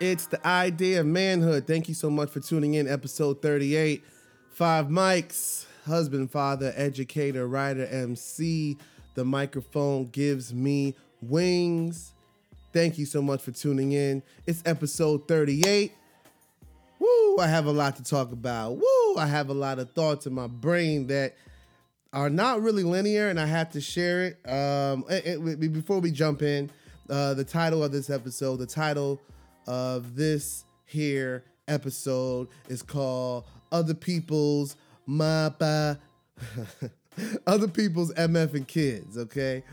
It's the idea of manhood. Thank you so much for tuning in, episode 38. Five mics, husband, father, educator, writer, MC. The microphone gives me wings. Thank you so much for tuning in. It's episode 38. Woo, I have a lot to talk about. Woo, I have a lot of thoughts in my brain that are not really linear, and I have to share it. Um, it, it- before we jump in, uh, the title of this episode, the title of this here episode is called "Other People's Mapa." Other people's MF and kids, okay?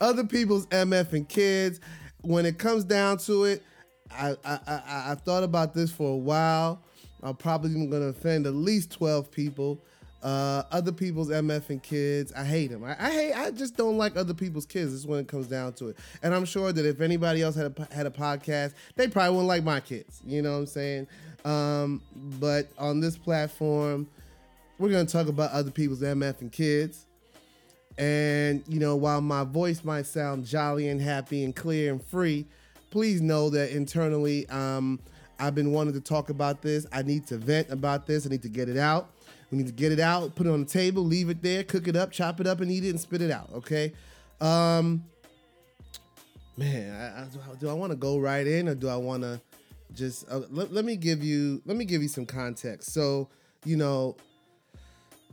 Other people's MF and kids. When it comes down to it, I I I, I thought about this for a while. I'm probably gonna offend at least 12 people. Uh, other people's MF and kids, I hate them. I, I hate. I just don't like other people's kids. This is when it comes down to it. And I'm sure that if anybody else had a, had a podcast, they probably wouldn't like my kids. You know what I'm saying? Um, but on this platform, we're gonna talk about other people's MF and kids. And you know, while my voice might sound jolly and happy and clear and free, please know that internally, um, I've been wanting to talk about this. I need to vent about this. I need to get it out. We need to get it out, put it on the table, leave it there, cook it up, chop it up, and eat it and spit it out. Okay. Um, man, I, I, do I want to go right in or do I want to just uh, let, let me give you let me give you some context. So you know,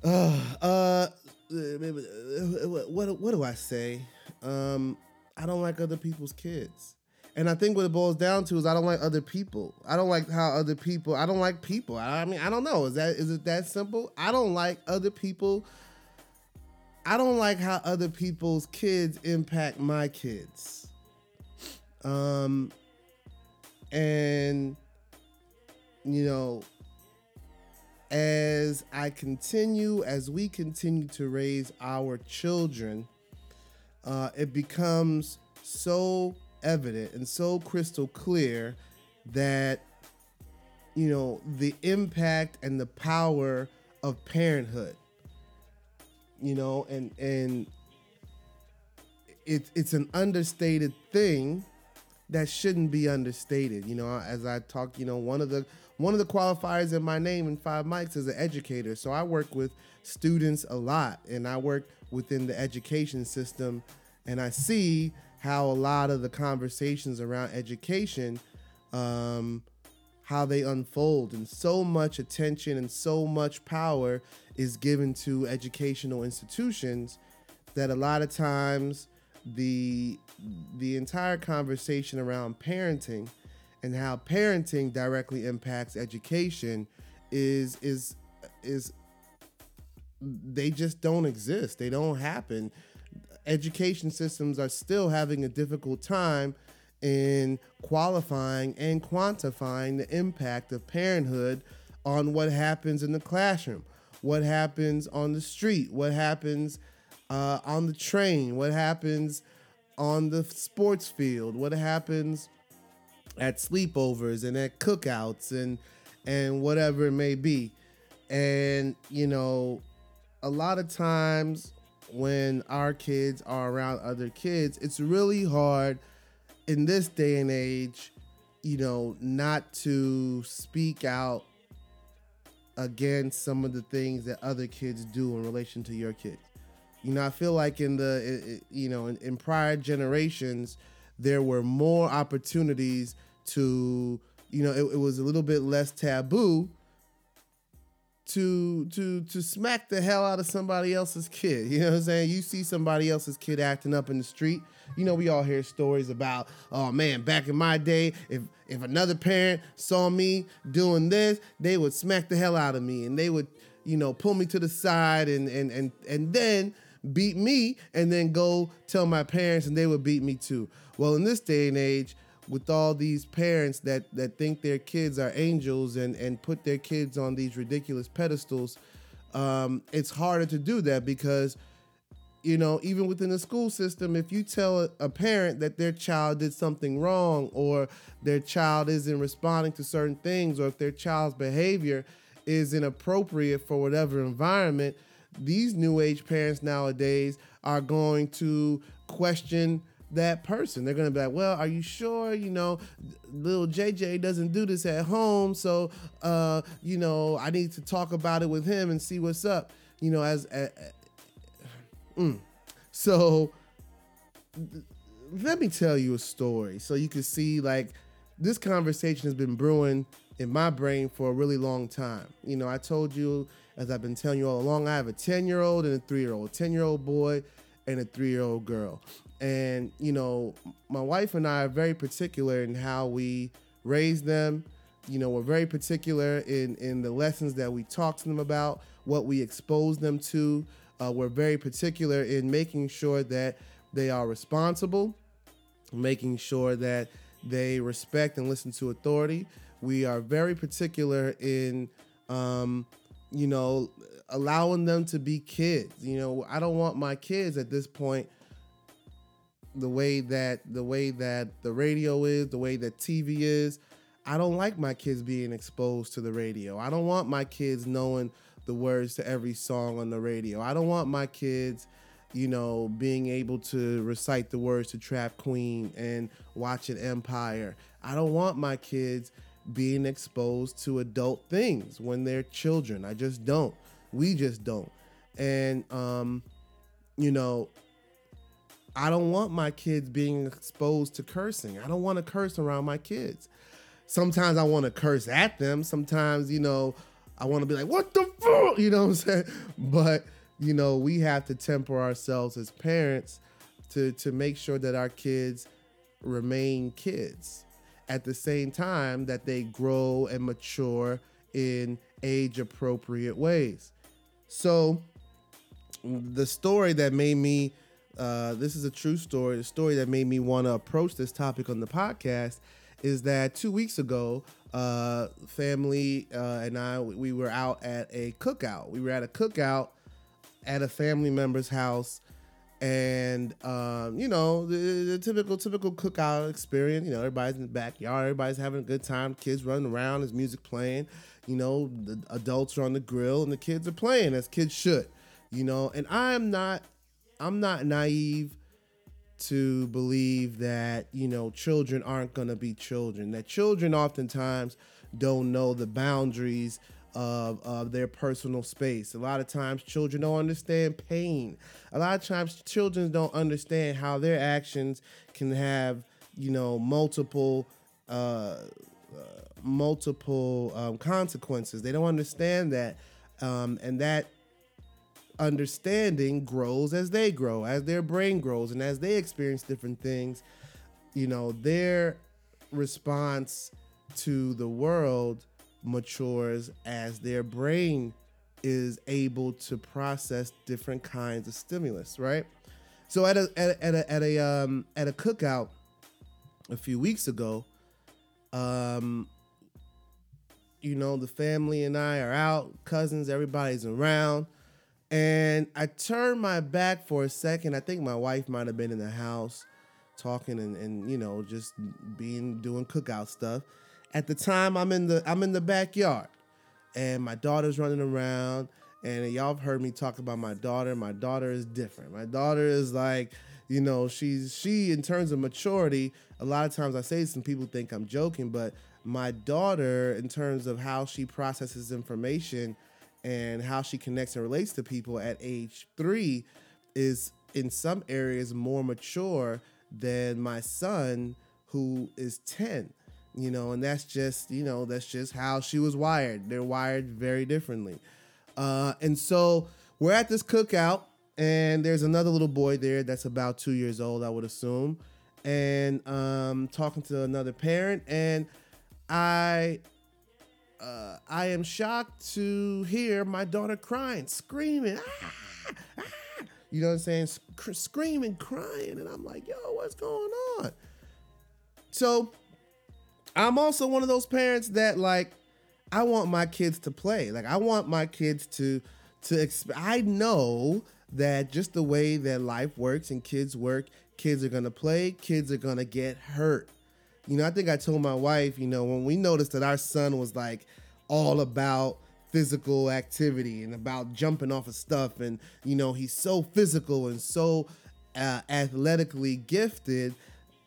uh, uh, what what do I say? Um, I don't like other people's kids. And I think what it boils down to is I don't like other people. I don't like how other people. I don't like people. I, mean, I don't know. Is that is it that simple? I don't like other people. I don't like how other people's kids impact my kids. Um, and you know, as I continue, as we continue to raise our children, uh, it becomes so evident and so crystal clear that you know the impact and the power of parenthood you know and and it, it's an understated thing that shouldn't be understated. You know as i talk you know one of the one of the qualifiers in my name in five mics is an educator. So i work with students a lot and i work within the education system and i see how a lot of the conversations around education um, how they unfold and so much attention and so much power is given to educational institutions that a lot of times the the entire conversation around parenting and how parenting directly impacts education is is is they just don't exist. They don't happen education systems are still having a difficult time in qualifying and quantifying the impact of parenthood on what happens in the classroom, what happens on the street, what happens uh, on the train, what happens on the sports field, what happens at sleepovers and at cookouts and and whatever it may be. And you know, a lot of times when our kids are around other kids, it's really hard in this day and age, you know, not to speak out against some of the things that other kids do in relation to your kids. You know, I feel like in the, you know, in, in prior generations, there were more opportunities to, you know, it, it was a little bit less taboo to to to smack the hell out of somebody else's kid. You know what I'm saying? You see somebody else's kid acting up in the street. You know, we all hear stories about, oh man, back in my day, if if another parent saw me doing this, they would smack the hell out of me and they would, you know, pull me to the side and and and and then beat me and then go tell my parents and they would beat me too. Well, in this day and age, with all these parents that that think their kids are angels and and put their kids on these ridiculous pedestals um, it's harder to do that because you know even within the school system if you tell a, parent that their child did something wrong or their child isn't responding to certain things or if their child's behavior is inappropriate for whatever environment these new age parents nowadays are going to question that person. They're gonna be like, "Well, are you sure? You know, little JJ doesn't do this at home, so uh, you know, I need to talk about it with him and see what's up." You know, as mm. so. Let me tell you a story so you can see like this conversation has been brewing in my brain for a really long time. You know, I told you, as I've been telling you all along, I have a 10 year old and a three year old, 10 year old boy and a three year old girl. And, you know, my wife and I are very particular in how we raise them. You know, we're very particular in, in the lessons that we talk to them about, what we expose them to. Uh, we're very particular in making sure that they are responsible, making sure that they respect and listen to authority. We are very particular in, um, you know, allowing them to be kids. You know, I don't want my kids at this point the way that the way that the radio is, the way that TV is. I don't like my kids being exposed to the radio. I don't want my kids knowing the words to every song on the radio. I don't want my kids, you know, being able to recite the words to Trap Queen and watching Empire. I don't want my kids being exposed to adult things when they're children. I just don't. We just don't. And um, you know, I don't want my kids being exposed to cursing. I don't want to curse around my kids. Sometimes I want to curse at them. Sometimes, you know, I want to be like, what the fuck? You know what I'm saying? But, you know, we have to temper ourselves as parents to to make sure that our kids remain kids at the same time that they grow and mature in age appropriate ways. So the story that made me uh, this is a true story. The story that made me want to approach this topic on the podcast is that two weeks ago, uh, family uh, and I we were out at a cookout. We were at a cookout at a family member's house, and um, you know the, the, typical typical cookout experience. You know, everybody's in the backyard, everybody's having a good time, kids running around, there's music playing. You know, the adults are on the grill and the kids are playing as kids should. You know, and I'm not I'm not naive to believe that you know children aren't to be children that children oftentimes don't know the boundaries of, of their personal space. A lot of times children don't understand pain. A lot of times children don't understand how their actions can have you know multiple uh, uh, multiple um, consequences. They don't understand that um, and that understanding grows as they grow, as their brain grows, and as they experience different things. You know, their response to the world matures as their brain is able to process different kinds of stimulus, right? So at a at a, at a, at a um at a cookout a few weeks ago, um, you know, the family and I are out, cousins, everybody's around. And I turned my back for a second. I think my wife might have been in the house talking and, and you know, just being doing cookout stuff. At the time I'm in the I'm in the backyard and my daughter's running around and y'all have heard me talk about my daughter. My daughter is different. My daughter is like, you know, she's she in terms of maturity, a lot of times I say some people think I'm joking, but my daughter in terms of how she processes information and how she connects and relates to people at age three is in some areas more mature than my son who is 10 you know and that's just you know that's just how she was wired they're wired very differently uh, and so we're at this cookout and there's another little boy there that's about two years old i would assume and um, talking to another parent and i uh, I am shocked to hear my daughter crying, screaming, ah, ah, you know what I'm saying? Sc- screaming, crying. And I'm like, yo, what's going on? So I'm also one of those parents that like, I want my kids to play. Like I want my kids to to exp- I know that just the way that life works and kids work, kids are gonna play, kids are gonna get hurt you know, I think I told my wife, you know, when we noticed that our son was like all about physical activity and about jumping off of stuff and you know he's so physical and so uh, athletically gifted,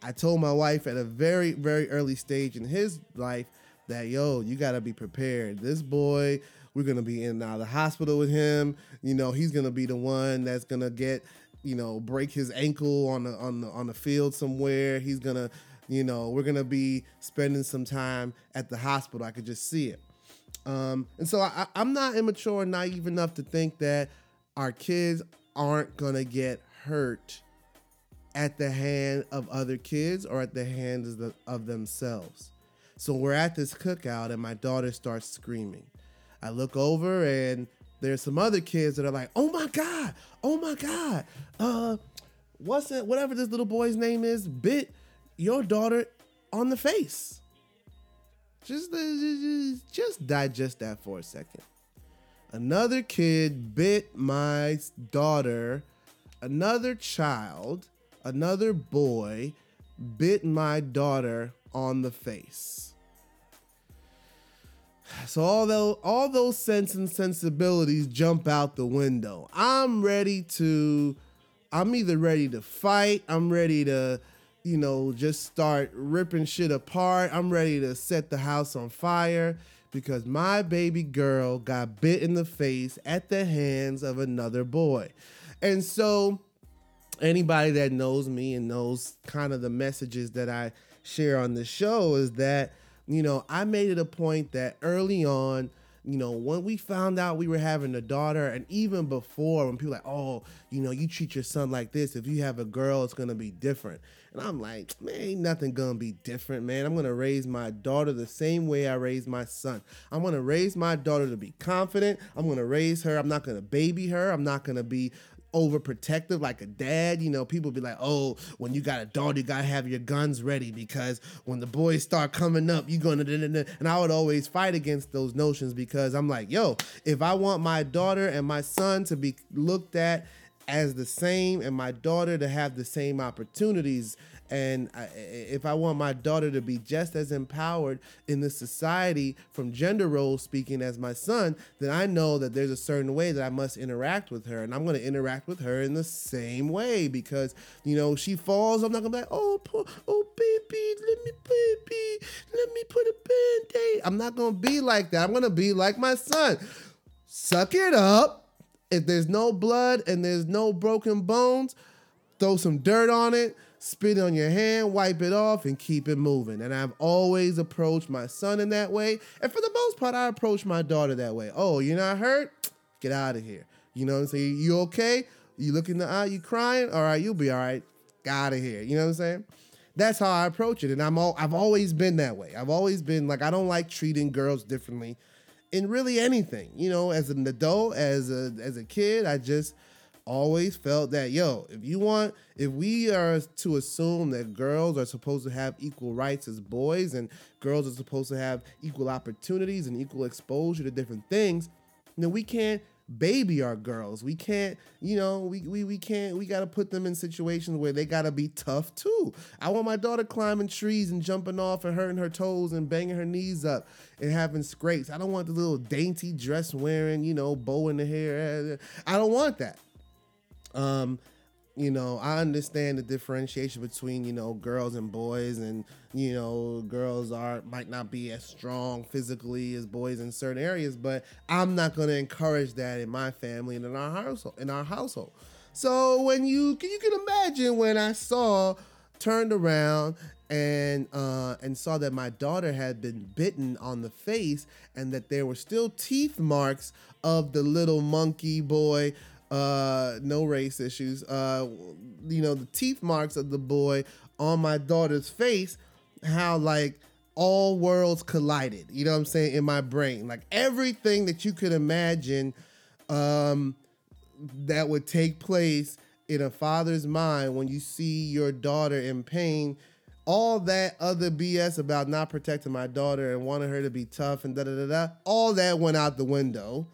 I told my wife at a very, very early stage in his life that, yo, you got to be prepared. This boy, we're going to be in and out of the hospital with him. You know, he's going to be the one that's going to get, you know, break his ankle on the, on the, on the field somewhere. He's going to, you know, we're going to be spending some time at the hospital. I could just see it. Um, and so I, I'm not immature naive enough to think that our kids aren't going to get hurt at the hand of other kids or at the hands of, of themselves. So we're at this cookout and my daughter starts screaming. I look over and there's some other kids that are like, "Oh my god! Oh my god! Uh, what's it? Whatever this little boy's name is, bit your daughter on the face." Just, just, just digest that for a second. Another kid bit my daughter. Another child another boy bit my daughter on the face. So although all those sense and sensibilities jump out the window, I'm ready to I'm either ready to fight, I'm ready to you know, just start ripping shit apart. I'm ready to set the house on fire because my baby girl got bit in the face at the hands of another boy. And so anybody that knows me and knows kind of the messages that I share on the show is that, you know, I made it a point that early on, you know, when we found out we were having a daughter, and even before, when people like, oh, you know, you treat your son like this. If you have a girl, it's gonna be different. And I'm like, man, ain't nothing gonna be different, man. I'm gonna raise my daughter the same way I raised my son. I'm gonna raise my daughter to be confident. I'm gonna raise her. I'm not gonna baby her. I'm not gonna be overprotective like a dad. You know, people be like, oh, when you got a daughter, you gotta have your guns ready because when the boys start coming up, you gonna and I would always fight against those notions because I'm like, yo, if I want my daughter and my son to be looked at as the same and my daughter to have the same opportunities and I, if I want my daughter to be just as empowered in this society from gender roles speaking as my son, then I know that there's a certain way that I must interact with her. And I'm going to interact with her in the same way because, you know, she falls. I'm not going to be like, oh, poor, oh, baby, let me, baby, let me put a band aid. I'm not going to be like that. I'm going to be like my son. Suck it up. If there's no blood and there's no broken bones, throw some dirt on it spit on your hand, wipe it off, and keep it moving. And I've always approached my son in that way. And for the most part, I approach my daughter that way. Oh, you're not hurt? Get out of here. You know what I'm saying? You okay? You look in the eye, you crying? All right, you'll be all right. Get out of here. You know what I'm saying? That's how I approach it. And I'm all I've always been that way. I've always been like I don't like treating girls differently in really anything. You know, as an adult, as a as a kid, I just always felt that yo, if you want, if we are to assume that girls are supposed to have equal rights as boys and girls are supposed to have equal opportunities and equal exposure to different things, then we can't baby our girls. We can't, you know, we we, we can't we gotta put them in situations where they gotta be tough too. I want my daughter climbing trees and jumping off and hurting her toes and banging her knees up and having scrapes. I don't want the little dainty dress wearing, you know, bow in the hair. I don't want that. Um, you know, I understand the differentiation between, you know, girls and boys and, you know, girls are might not be as strong physically as boys in certain areas, but I'm not going to encourage that in my family and in our household in our household. So when you you can imagine when I saw turned around and uh, and saw that my daughter had been bitten on the face and that there were still teeth marks of the little monkey boy uh, no race issues. Uh, you know, the teeth marks of the boy on my daughter's face, how like all worlds collided. You know what I'm saying? In my brain, like everything that you could imagine um, that would take place in a father's mind when you see your daughter in pain. All that other BS about not protecting my daughter and wanting her to be tough and da da da da, all that went out the window.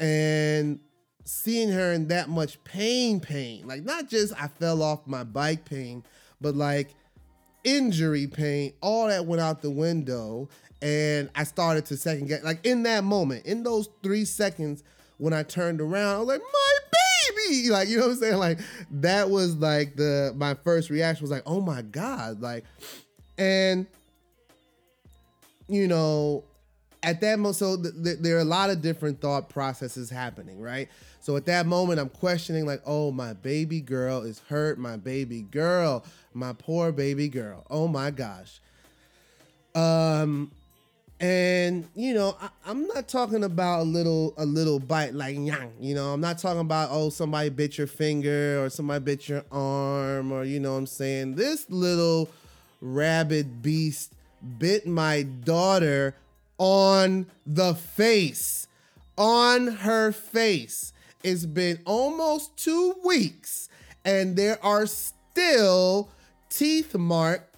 And seeing her in that much pain, pain, like not just I fell off my bike pain, but like injury pain, all that went out the window. And I started to second guess, like in that moment, in those three seconds when I turned around, I was like, my baby. Like, you know what I'm saying? Like, that was like the my first reaction was like, oh my God. Like, and you know, at that moment, so th- th- there are a lot of different thought processes happening, right? So at that moment, I'm questioning, like, oh, my baby girl is hurt. My baby girl, my poor baby girl. Oh my gosh. Um, and you know, I, am not talking about a little a little bite like yang. You know, I'm not talking about oh somebody bit your finger or somebody bit your arm or you know what I'm saying. This little rabid beast bit my daughter on the face. On her face. It's been almost two weeks, and there are still teeth mark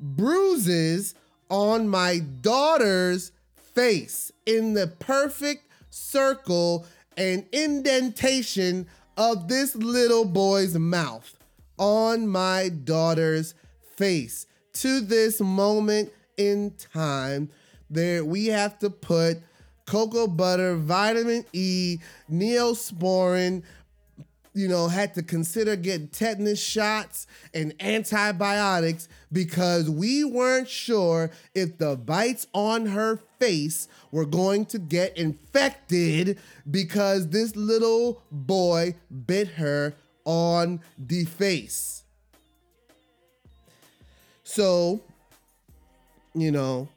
bruises on my daughter's face in the perfect circle and indentation of this little boy's mouth on my daughter's face. To this moment in time, there we have to put cocoa butter, vitamin E, neosporin, you know, had to consider getting tetanus shots and antibiotics because we weren't sure if the bites on her face were going to get infected because this little boy bit her on the face. So, you know,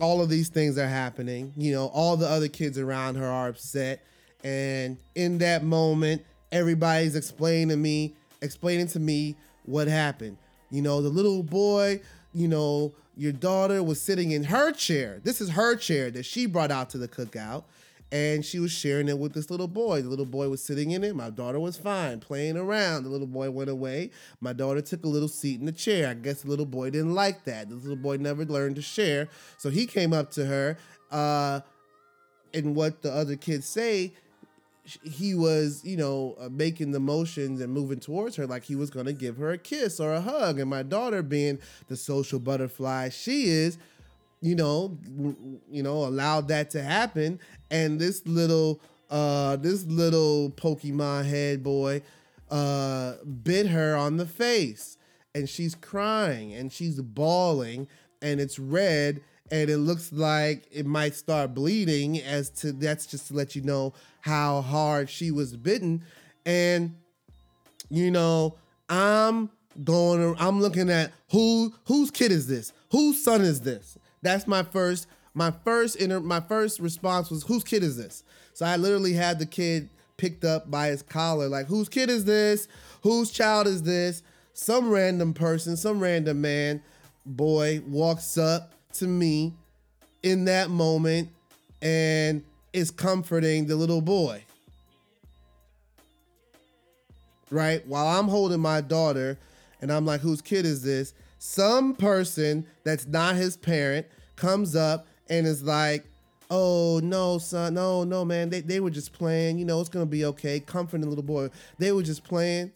all of these things are happening. You know, all the other kids around her are upset. And in that moment, everybody's explaining to me, explaining to me what happened. You know, the little boy, you know, your daughter was sitting in her chair. This is her chair that she brought out to the cookout and she was sharing it with this little boy. The little boy was sitting in it. My daughter was fine, playing around. The little boy went away. My daughter took a little seat in the chair. I guess the little boy didn't like that. The little boy never learned to share. So he came up to her. Uh, and what the other kids say, he was, you know, uh, making the motions and moving towards her like he was going to give her a kiss or a hug. And my daughter, being the social butterfly she is, you know, you know, allowed that to happen. And this little, uh, this little Pokemon head boy, uh, bit her on the face, and she's crying and she's bawling, and it's red, and it looks like it might start bleeding. As to that's just to let you know how hard she was bitten, and you know, I'm going, I'm looking at who, whose kid is this? Whose son is this? That's my first my first inter my first response was whose kid is this? So I literally had the kid picked up by his collar like whose kid is this? Whose child is this? Some random person, some random man, boy walks up to me in that moment and is comforting the little boy. Right? While I'm holding my daughter and I'm like, whose kid is this? Some person that's not his parent comes up and is like, oh no son no no man. They, they were just playing you know it's gonna be okay comforting little boy. They were just playing.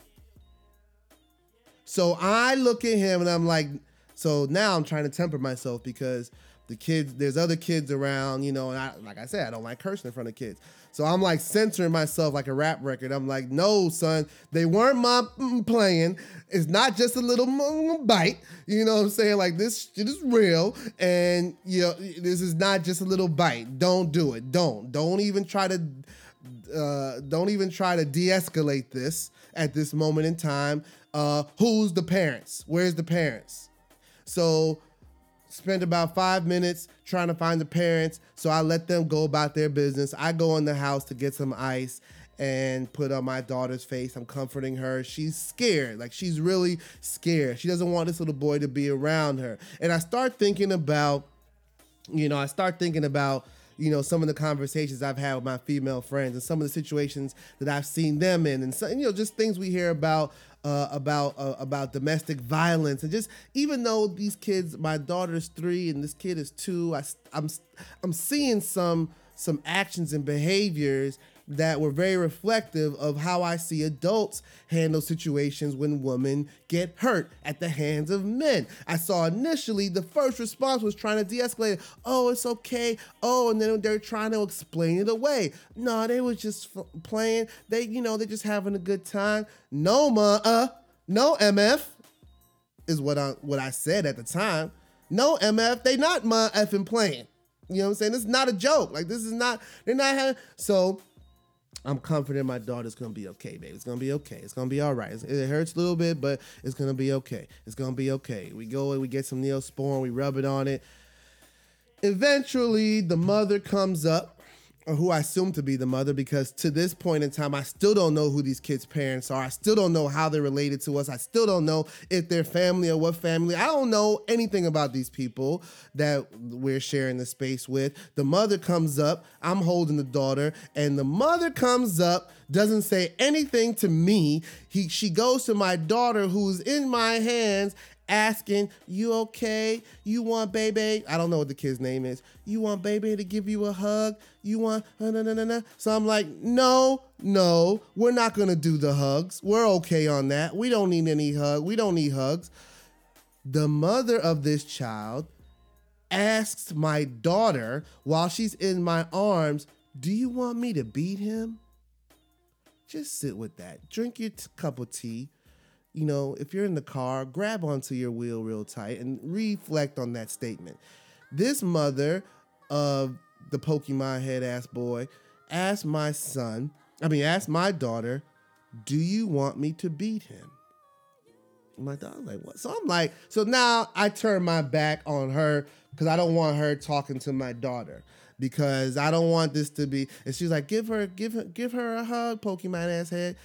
So i look at him and i'm like so now i'm trying to temper myself because the kids there's other kids around you know and I, like i said i don't like cursing in front of kids so I'm like censoring myself like a rap record. I'm like, no, son, they weren't my mm, playing. It's not just a little mm, bite. You know what I'm saying? Like this shit is real, and you know this is not just a little bite. Don't do it. Don't. Don't even try to. Uh, don't even try to de-escalate this at this moment in time. Uh, who's the parents? Where's the parents? So spent about five minutes trying to find the parents. So I let them go about their business. I go in the house to get some ice and put on my daughter's face. I'm comforting her. She's scared. Like she's really scared. She doesn't want this little boy to be around her. And I start thinking about, you know, I start thinking about you know some of the conversations I've had with my female friends and some of the situations that I've seen them in and so, you know just things we hear about uh, about uh, about domestic violence. And just even though these kids, my daughter's three and this kid is two, I, I'm I'm seeing some some actions and behaviors that were very reflective of how I see adults handle situations when women get hurt at the hands of men. I saw initially the first response was trying to de escalate. Oh, it's okay. Oh, and then they're trying to explain it away. No, they was just f- playing. They, you know, they're just having a good time. No, ma, uh, no, MF is what I what I said at the time. No, MF, they not my effing playing. You know what I'm saying? This is not a joke. Like this is not. They're not having. So I'm confident my daughter's gonna be okay, baby. It's gonna be okay. It's gonna be all right. It hurts a little bit, but it's gonna be okay. It's gonna be okay. We go and we get some Neosporin, we rub it on it. Eventually, the mother comes up or who I assume to be the mother, because to this point in time, I still don't know who these kids' parents are. I still don't know how they're related to us. I still don't know if they're family or what family. I don't know anything about these people that we're sharing the space with. The mother comes up, I'm holding the daughter, and the mother comes up, doesn't say anything to me. He she goes to my daughter who's in my hands asking, You okay? You want baby? I don't know what the kid's name is. You want baby to give you a hug? You want, uh, no, no, no, no. So I'm like, No, no, we're not to do the hugs. We're okay on that. We don't need any hug. We don't need hugs. The mother of this child asks my daughter while she's in my arms, Do you want me to beat him? Just sit with that. Drink your t- cup of tea you know, if you're in the car, grab onto your wheel real tight and reflect on that statement. This mother of the Pokemon head ass boy asked my son, I mean, asked my daughter, do you want me to beat him? My daughter's like, what? So I'm like, so now I turn my back on her because I don't want her talking to my daughter because I don't want this to be. And she's like, give her, give her, give her a hug, Pokemon ass head.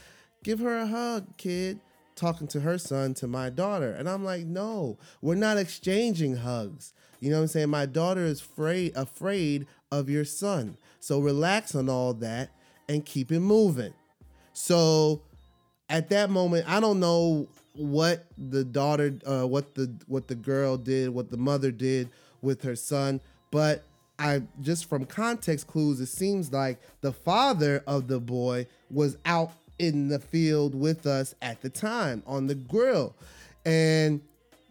Give her a hug, kid talking to her son to my daughter. And I'm like, no, we're not exchanging hugs. You know what I'm saying? My daughter is afraid afraid of your son. So relax on all that and keep it moving. So at that moment, I don't know what the daughter uh, what the what the girl did, what the mother did with her son, but I just from context clues, it seems like the father of the boy was out in the field with us at the time on the grill. And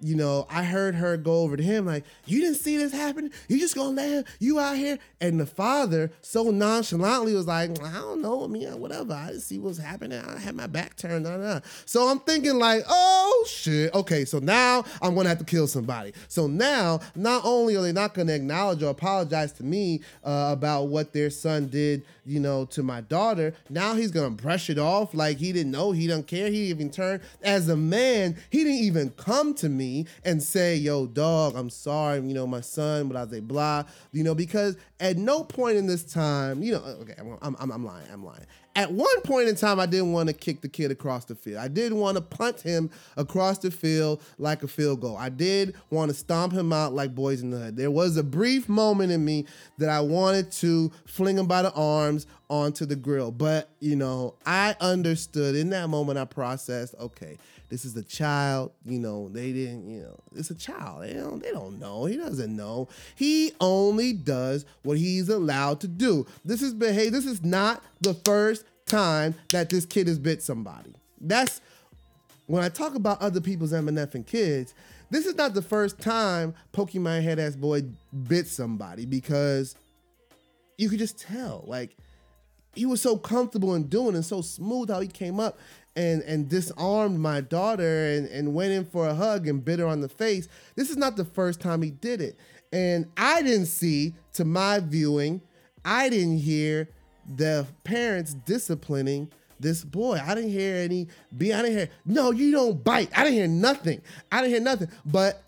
you know, I heard her go over to him like, "You didn't see this happen. You just gonna let him, you out here." And the father so nonchalantly was like, "I don't know. I mean, whatever. I didn't see what's happening. I had my back turned." Nah, nah. So I'm thinking like, "Oh shit. Okay, so now I'm gonna have to kill somebody." So now, not only are they not gonna acknowledge or apologize to me uh, about what their son did, you know, to my daughter, now he's gonna brush it off like he didn't know. He don't care. He even turned as a man. He didn't even come to me and say, yo, dog, I'm sorry, you know, my son, blah, blah, blah, you know, because at no point in this time, you know, okay, I'm, I'm, I'm lying, I'm lying. At one point in time, I didn't want to kick the kid across the field. I didn't want to punt him across the field like a field goal. I did want to stomp him out like boys in the hood. There was a brief moment in me that I wanted to fling him by the arms onto the grill. But, you know, I understood in that moment, I processed, okay, this is a child, you know, they didn't, you know, it's a child. They don't they don't know. He doesn't know. He only does what he's allowed to do. This is behave this is not the first time that this kid has bit somebody. That's when I talk about other people's MNF and kids, this is not the first time Pokemon head ass boy bit somebody because you could just tell. Like he was so comfortable in doing and so smooth how he came up and and disarmed my daughter and, and went in for a hug and bit her on the face. This is not the first time he did it. And I didn't see, to my viewing, I didn't hear the parents disciplining this boy. I didn't hear any be I didn't hear, no, you don't bite. I didn't hear nothing. I didn't hear nothing. But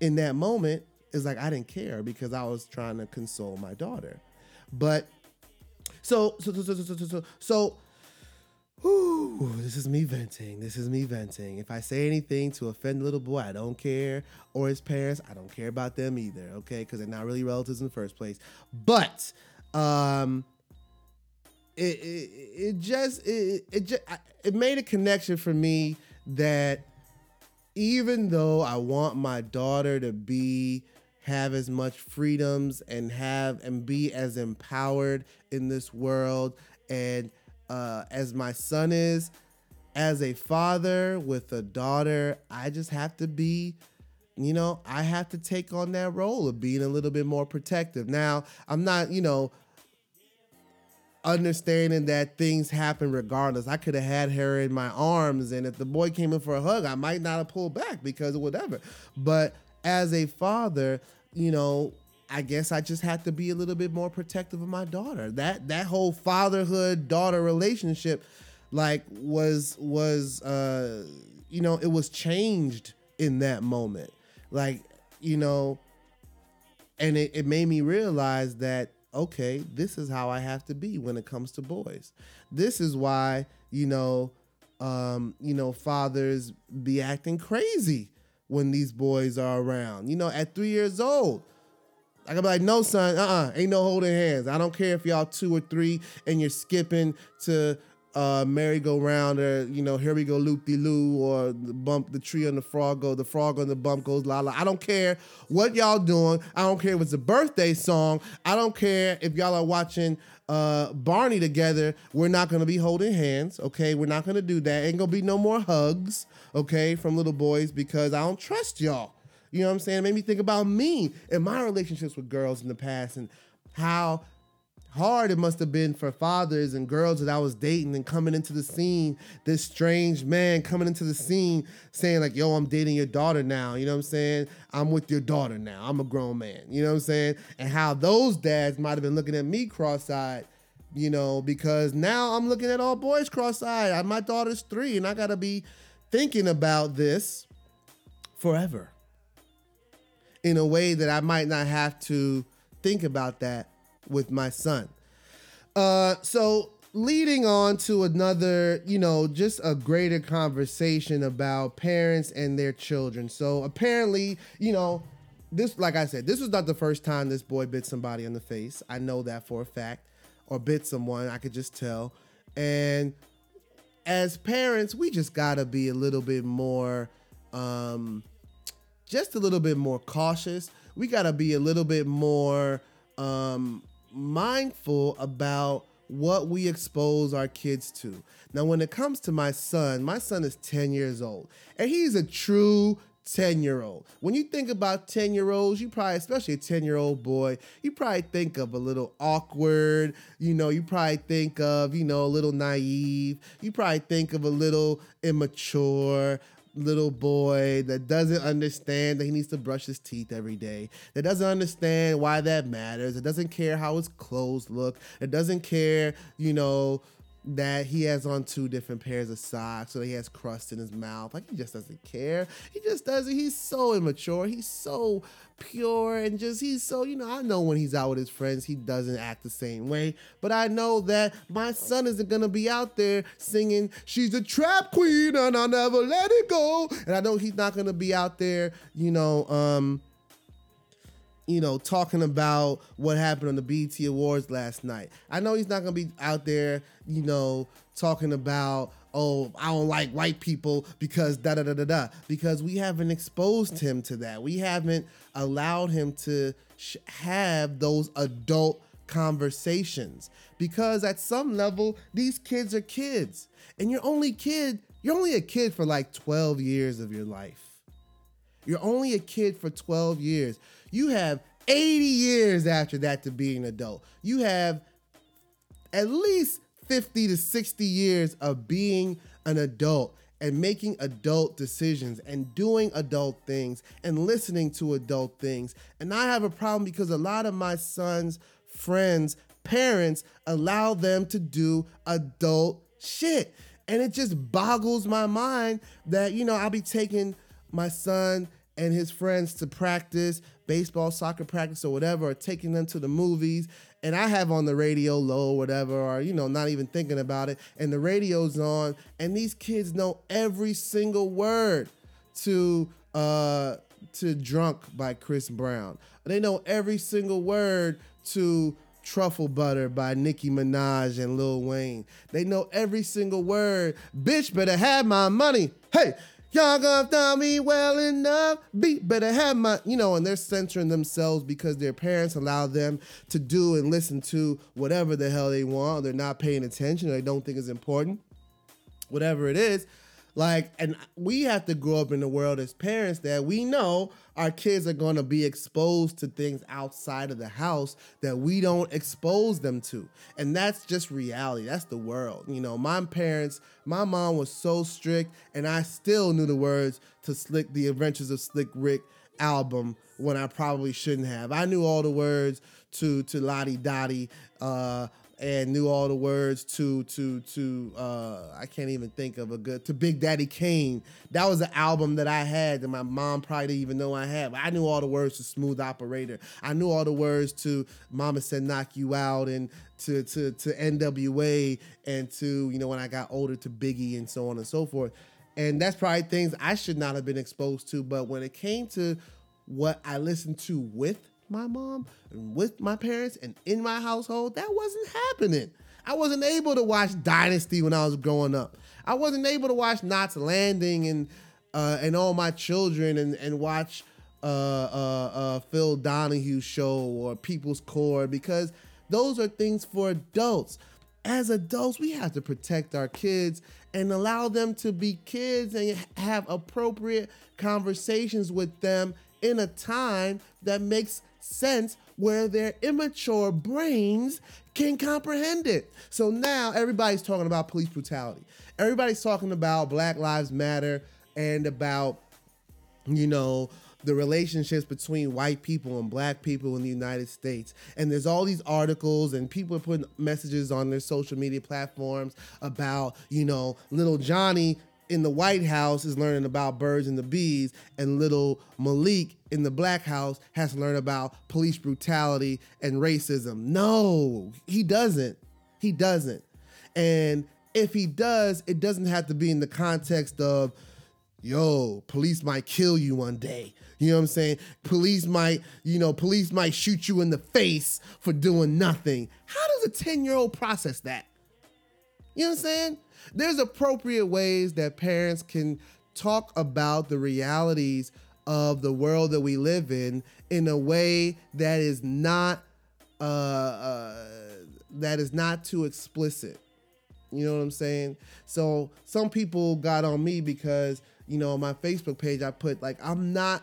in that moment, it's like I didn't care because I was trying to console my daughter. But so so so so so so so, so Whew, this is me venting. This is me venting. If I say anything to offend the little boy, I don't care. Or his parents, I don't care about them either, okay? Because they're not really relatives in the first place. But um it it, it just it, it just it made a connection for me that even though I want my daughter to be have as much freedoms and have and be as empowered in this world And uh, as my son is, as a father with a daughter, I just have to be, you know, I have to take on that role of being a little bit more protective. Now, I'm not, you know, understanding that things happen regardless. I could have had her in my arms, and if the boy came in for a hug, I might not have pulled back because of whatever. But as a father, you know, I guess I just had to be a little bit more protective of my daughter. That that whole fatherhood daughter relationship, like was was uh, you know, it was changed in that moment. Like you know, and it, it made me realize that okay, this is how I have to be when it comes to boys. This is why, you know, um, you know, fathers be acting crazy when these boys are around. You know, at three years old, I can be like, no, son, uh-uh, ain't no holding hands. I don't care if y'all two or three and you're skipping to uh, merry-go-round or you know here we go loop-de-loo or the bump the tree on the frog go the frog on the bump goes la la. I don't care what y'all doing. I don't care if it's a birthday song. I don't care if y'all are watching uh, barney together. We're not gonna be holding hands okay? We're not gonna do that. Ain't gonna be no more hugs okay from little boys because i don't trust y'all. You know what i'm saying? It made me think about me and my relationships with girls in the past and how hard it must have been for fathers and girls that I was dating and coming into the scene, this strange man coming into the scene saying, like, yo, I'm dating your daughter now. You know what I'm saying? I'm with your daughter now. I'm a grown man. You know what I'm saying? And how those dads might have been looking at me cross-eyed, you know, because now I'm looking at all boys cross-eyed. My daughter's three, and I gotta be thinking about this forever. In a way that I might not have to think about that with my son. Uh, so leading on to another, you know, just a greater conversation about parents and their children. So apparently, you know, this, like I said, this was not the first time this boy bit somebody in the face. I know that for a fact, or bit someone. I could just tell. And as parents, we just gotta be a little bit more, um, just a little bit more cautious. We gotta be a little bit more um, mindful about what we expose our kids to. Now, when it comes to my son, my son is 10 years old, and he's a true 10 year old. When you think about 10 year olds, you probably, especially a 10 year old boy, you probably think of a little awkward, you know, you probably think of, you know, a little naive, you probably think of a little immature, little boy that doesn't understand that he needs to brush his teeth every day, that doesn't understand why that matters, that doesn't care how his clothes look, that doesn't care, you know, that he has on two different pairs of socks so he has crust in his mouth. Like he just doesn't care. He just doesn't. He's so immature. He's so pure and just he's so, you know, I know when he's out with his friends, he doesn't act the same way. But I know that my son isn't gonna be out there singing, She's a trap queen and I'll never let it go. And I know he's not gonna be out there, you know, um, you know, talking about what happened on the BET Awards last night. I know he's not gonna be out there, you know, talking about, oh, I don't like white people because da da da da da. Because we haven't exposed him to that. We haven't allowed him to sh- have those adult conversations. Because at some level, these kids are kids, and you're only kid. You're only a kid for like 12 years of your life. You're only a kid for 12 years. You have 80 years after that to be an adult. You have at least 50 to 60 years of being an adult and making adult decisions and doing adult things and listening to adult things. And I have a problem because a lot of my son's friends, parents allow them to do adult shit. And it just boggles my mind that, you know, I'll be taking my son and his friends to practice, baseball, soccer practice, or whatever, or taking them to the movies. And I have on the radio low, whatever, or, you know, not even thinking about it. And the radio's on, and these kids know every single word to, uh, to Drunk by Chris Brown. They know every single word to Truffle Butter by Nicki Minaj and Lil Wayne. They know every single word. Bitch better have my money. Hey, Y'all gonna know me well enough. Be better have my, you know, and they're censoring themselves because their parents allow them to do and listen to whatever the hell they want. They're not paying attention or they don't think it's important. Whatever it is. Like, and we have to grow up in the world as parents that we know our kids are going to be exposed to things outside of the house that we don't expose them to. And that's just reality. That's the world. You know, my parents, my mom was so strict, and I still knew the words to Slick, The Adventures of Slick Rick album when I probably shouldn't have. I knew all the words to to La Di Da Di, uh, and knew all the words to to to uh, I can't even think of a good to Big Daddy Kane. That was an album that I had that my mom probably didn't even know I had. I knew all the words to Smooth Operator. I knew all the words to Mama Said Knock You Out and to to to NWA and to you know when I got older to Biggie and so on and so forth. And that's probably things I should not have been exposed to. But when it came to what I listened to with my mom and with my parents and in my household, that wasn't happening. I wasn't able to watch Dynasty when I was growing up. I wasn't able to watch Knots Landing and uh, and all my children and and watch uh, uh, uh, Phil Donahue show or People's Court because those are things for adults. As adults, we have to protect our kids and allow them to be kids and have appropriate conversations with them in a time that makes sense where their immature brains can comprehend it. So now everybody's talking about police brutality. Everybody's talking about Black Lives Matter and about, you know, the relationships between white people and black people in the United States. And there's all these articles, and people are putting messages on their social media platforms about, you know, little Johnny in the White House is learning about birds and the bees, and little Malik in the Black House has to learn about police brutality and racism. No, he doesn't. He doesn't. And if he does, it doesn't have to be in the context of, yo, police might kill you one day. You know what I'm saying? Police might, you know, police might shoot you in the face for doing nothing. How does a 10 year old process that? You know what I'm saying? There's appropriate ways that parents can talk about the realities of the world that we live in in a way that is not uh, uh, that is not too explicit. You know what I'm saying? So some people got on me because you know on my Facebook page I put like I'm not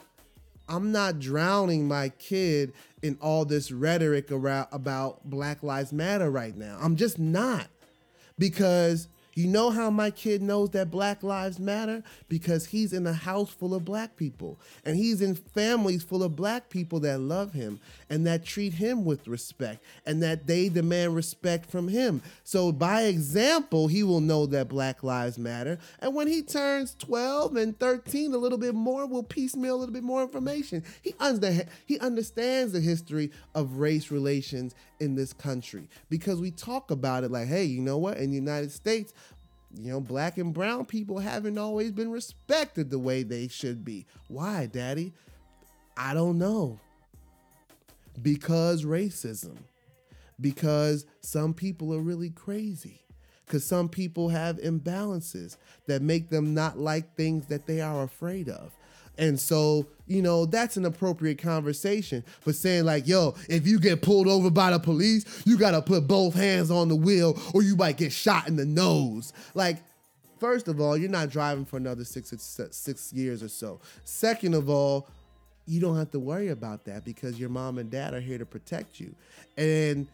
I'm not drowning my kid in all this rhetoric around about Black Lives Matter right now. I'm just not because you know how my kid knows that Black Lives Matter? Because he's in a house full of black people and he's in families full of black people that love him and that treat him with respect and that they demand respect from him. So, by example, he will know that Black Lives Matter. And when he turns 12 and 13, a little bit more, we'll piecemeal a little bit more information. He, under, he understands the history of race relations in this country because we talk about it like, hey, you know what? In the United States, you know, black and brown people haven't always been respected the way they should be. Why, daddy? I don't know. Because racism. Because some people are really crazy. Because some people have imbalances that make them not like things that they are afraid of. And so, you know, that's an appropriate conversation. But saying, like, yo, if you get pulled over by the police, you got to put both hands on the wheel or you might get shot in the nose. Like, first of all, you're not driving for another six, six years or so. Second of all, you don't have to worry about that because your mom and dad are here to protect you. And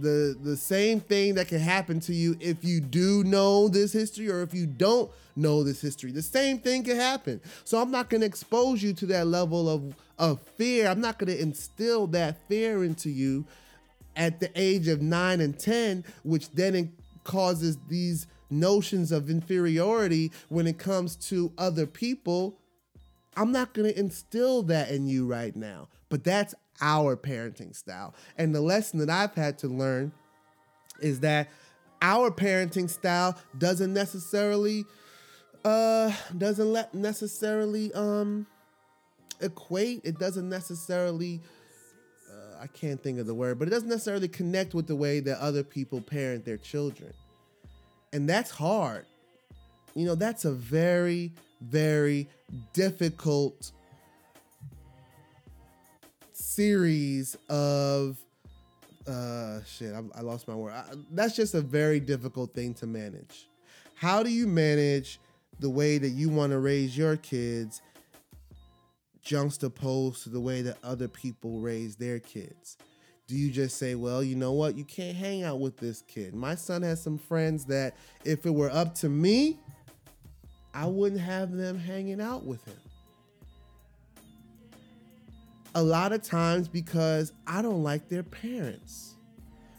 the the same thing that can happen to you if you do know this history or if you don't know this history. The same thing can happen. So I'm not going to expose you to that level of of fear. I'm not going to instill that fear into you at the age of 9 and 10, which then causes these notions of inferiority when it comes to other people. I'm not going to instill that in you right now. But that's our parenting style. And the lesson that I've had to learn is that our parenting style doesn't necessarily uh doesn't let necessarily um equate it doesn't necessarily uh, I can't think of the word but it doesn't necessarily connect with the way that other people parent their children and that's hard you know that's a very very difficult series of uh shit I, I lost my word. I, that's just a very difficult thing to manage. How do you manage the way that you want to raise your kids juxtaposed to the way that other people raise their kids? Do you just say well you know what? You can't hang out with this kid. My son has some friends that if it were up to me i wouldn't have them hanging out with him a lot of times because I don't like their parents.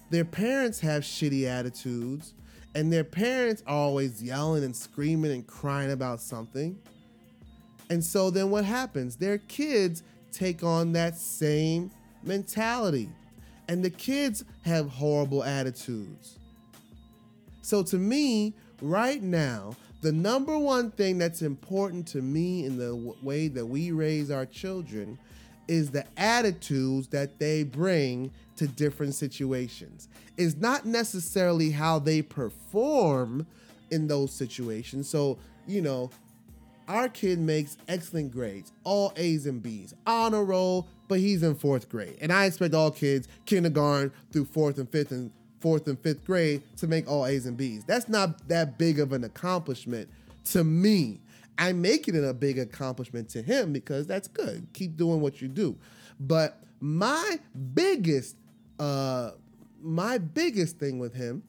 Their parents have shitty attitudes, and their parents are always yelling and screaming and crying about something. And so then what happens? Their kids take on that same mentality, and the kids have horrible attitudes. So to me, right now, the number one thing that's important to me in the w- way that we raise our children is the attitudes that they bring to different situations. It's not necessarily how they perform in those situations. So, you know, our kid makes excellent grades, all A's and B's, honor roll, but he's in fourth grade. And I expect all kids, kindergarten through fourth and fifth and fourth and fifth grade, to make all A's and B's. That's not that big of an accomplishment to me. I make it a big accomplishment to him because that's good. Keep doing what you do. But my biggest, uh, my biggest thing with him,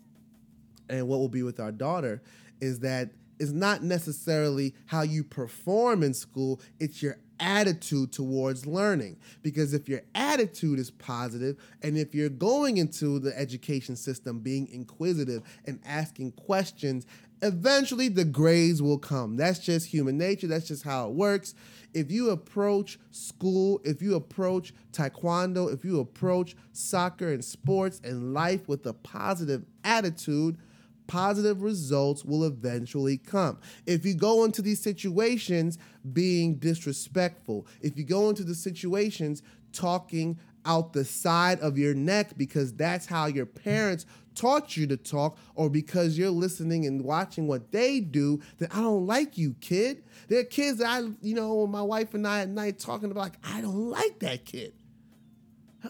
and what will be with our daughter, is that it's not necessarily how you perform in school, it's your attitude towards learning. Because if your attitude is positive, and if you're going into the education system being inquisitive and asking questions eventually the grades will come. That's just human nature. That's just how it works. If you approach school, if you approach taekwondo, if you approach soccer and sports and life with a positive attitude, positive results will eventually come. If you go into these situations being disrespectful, if you go into the situations talking out the side of your neck because that's how your parents taught you to talk or because you're listening and watching what they do, then I don't like you, kid. There are kids that I, you know, my wife and I at night talking about, like, I don't like that kid.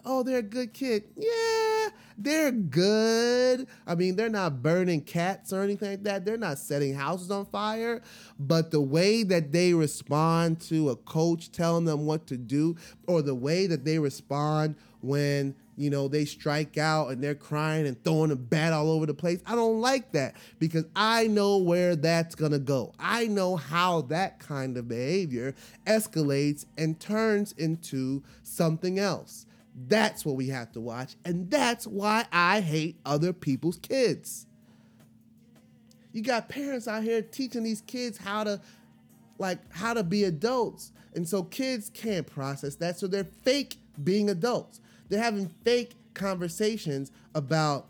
Oh, they're a good kid. Yeah, they're good. I mean, they're not burning cats or anything like that. They're not setting houses on fire. But the way that they respond to a coach telling them what to do, or the way that they respond when you know, they strike out and they're crying and throwing a bat all over the place. I don't like that because I know where that's going to go. I know how that kind of behavior escalates and turns into something else. That's what we have to watch. And that's why I hate other people's kids. You got parents out here teaching these kids how to like how to be adults. And so kids can't process that. So they're fake being adults. They're having fake conversations about.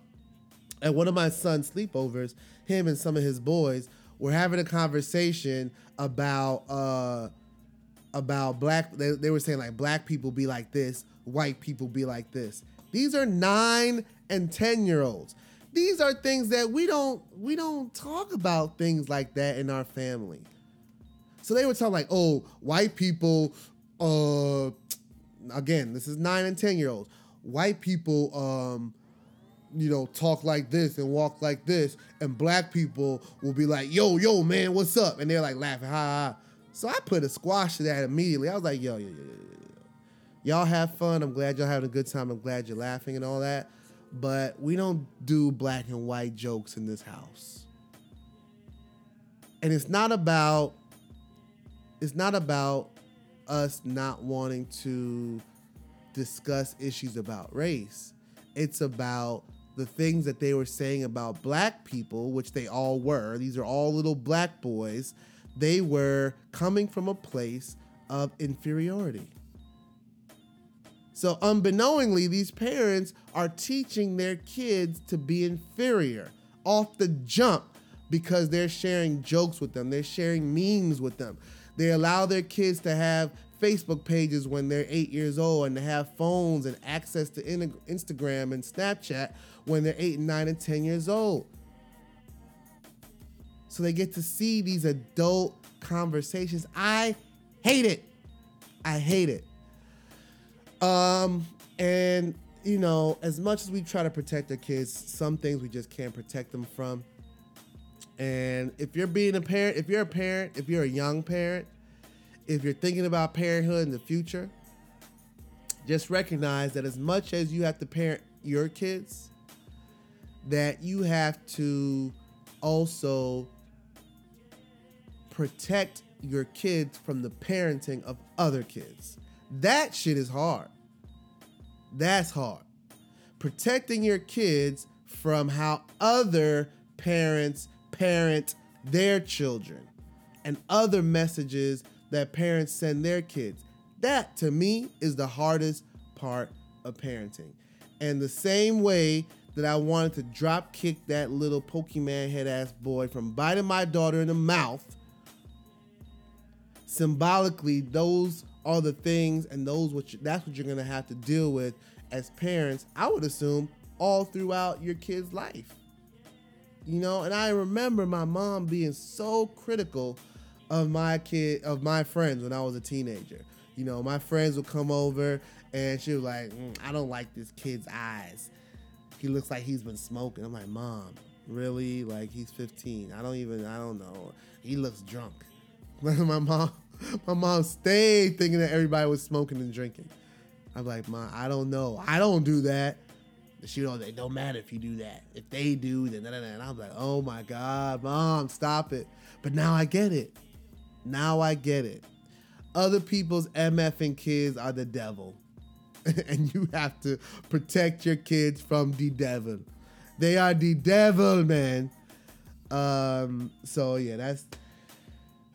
At one of my son's sleepovers, him and some of his boys were having a conversation about uh, about black. They, they were saying like black people be like this, white people be like this. These are nine and ten year olds. These are things that we don't we don't talk about things like that in our family. So they would talking like, oh, white people, uh, again, this is nine and ten year olds. White people, um, you know, talk like this and walk like this, and black people will be like, "Yo, yo, man, what's up?" And they're like laughing, ha ha. So I put a squash to that immediately. I was like, "Yo, yo, yo, yo, yo, y'all have fun. I'm glad y'all having a good time. I'm glad you're laughing and all that." But we don't do black and white jokes in this house. And it's not about it's not about us not wanting to discuss issues about race. It's about the things that they were saying about black people, which they all were. These are all little black boys. They were coming from a place of inferiority. So, unbeknowingly, these parents are teaching their kids to be inferior off the jump because they're sharing jokes with them, they're sharing memes with them. They allow their kids to have Facebook pages when they're eight years old and to have phones and access to Instagram and Snapchat when they're eight nine and 10 years old. So they get to see these adult conversations. I hate it. I hate it. Um, and you know, as much as we try to protect our kids, some things we just can't protect them from. And if you're being a parent, if you're a parent, if you're a young parent, if you're thinking about parenthood in the future, just recognize that as much as you have to parent your kids, that you have to also protect your kids from the parenting of other kids. That shit is hard. That's hard. Protecting your kids from how other parents parent their children and other messages that parents send their kids. That to me is the hardest part of parenting. And the same way that I wanted to drop kick that little Pokemon head ass boy from biting my daughter in the mouth, symbolically, those are the things and those what that's what you're gonna have to deal with as parents. I would assume all throughout your kid's life. You know, and I remember my mom being so critical of my kid, of my friends when I was a teenager. You know, my friends would come over and she was like, mm, I don't like this kid's eyes. He looks like he's been smoking. I'm like, Mom, really? Like he's 15. I don't even, I don't know. He looks drunk. my mom, my mom stayed thinking that everybody was smoking and drinking. I'm like, Mom, I don't know. I don't do that. She don't. It don't matter if you do that. If they do, then da, da, da. and I'm like, oh my god, mom, stop it. But now I get it. Now I get it. Other people's MFing kids are the devil. and you have to protect your kids from the devil. They are the devil, man. Um, so yeah, that's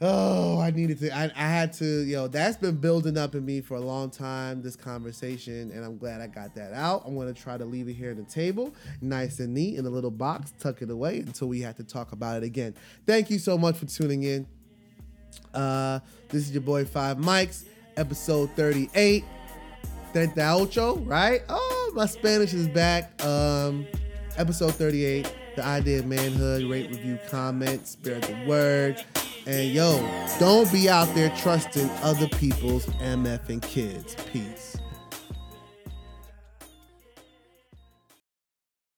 oh, I needed to I, I had to, you know, that's been building up in me for a long time, this conversation, and I'm glad I got that out. I'm gonna try to leave it here at the table, nice and neat in a little box, tuck it away until we have to talk about it again. Thank you so much for tuning in. Uh, this is your boy Five Mics, episode 38. ocho, right? Oh, my Spanish is back. Um, episode 38, the idea of manhood, rate, review, comment, spirit the word. And yo, don't be out there trusting other people's MF and kids. Peace.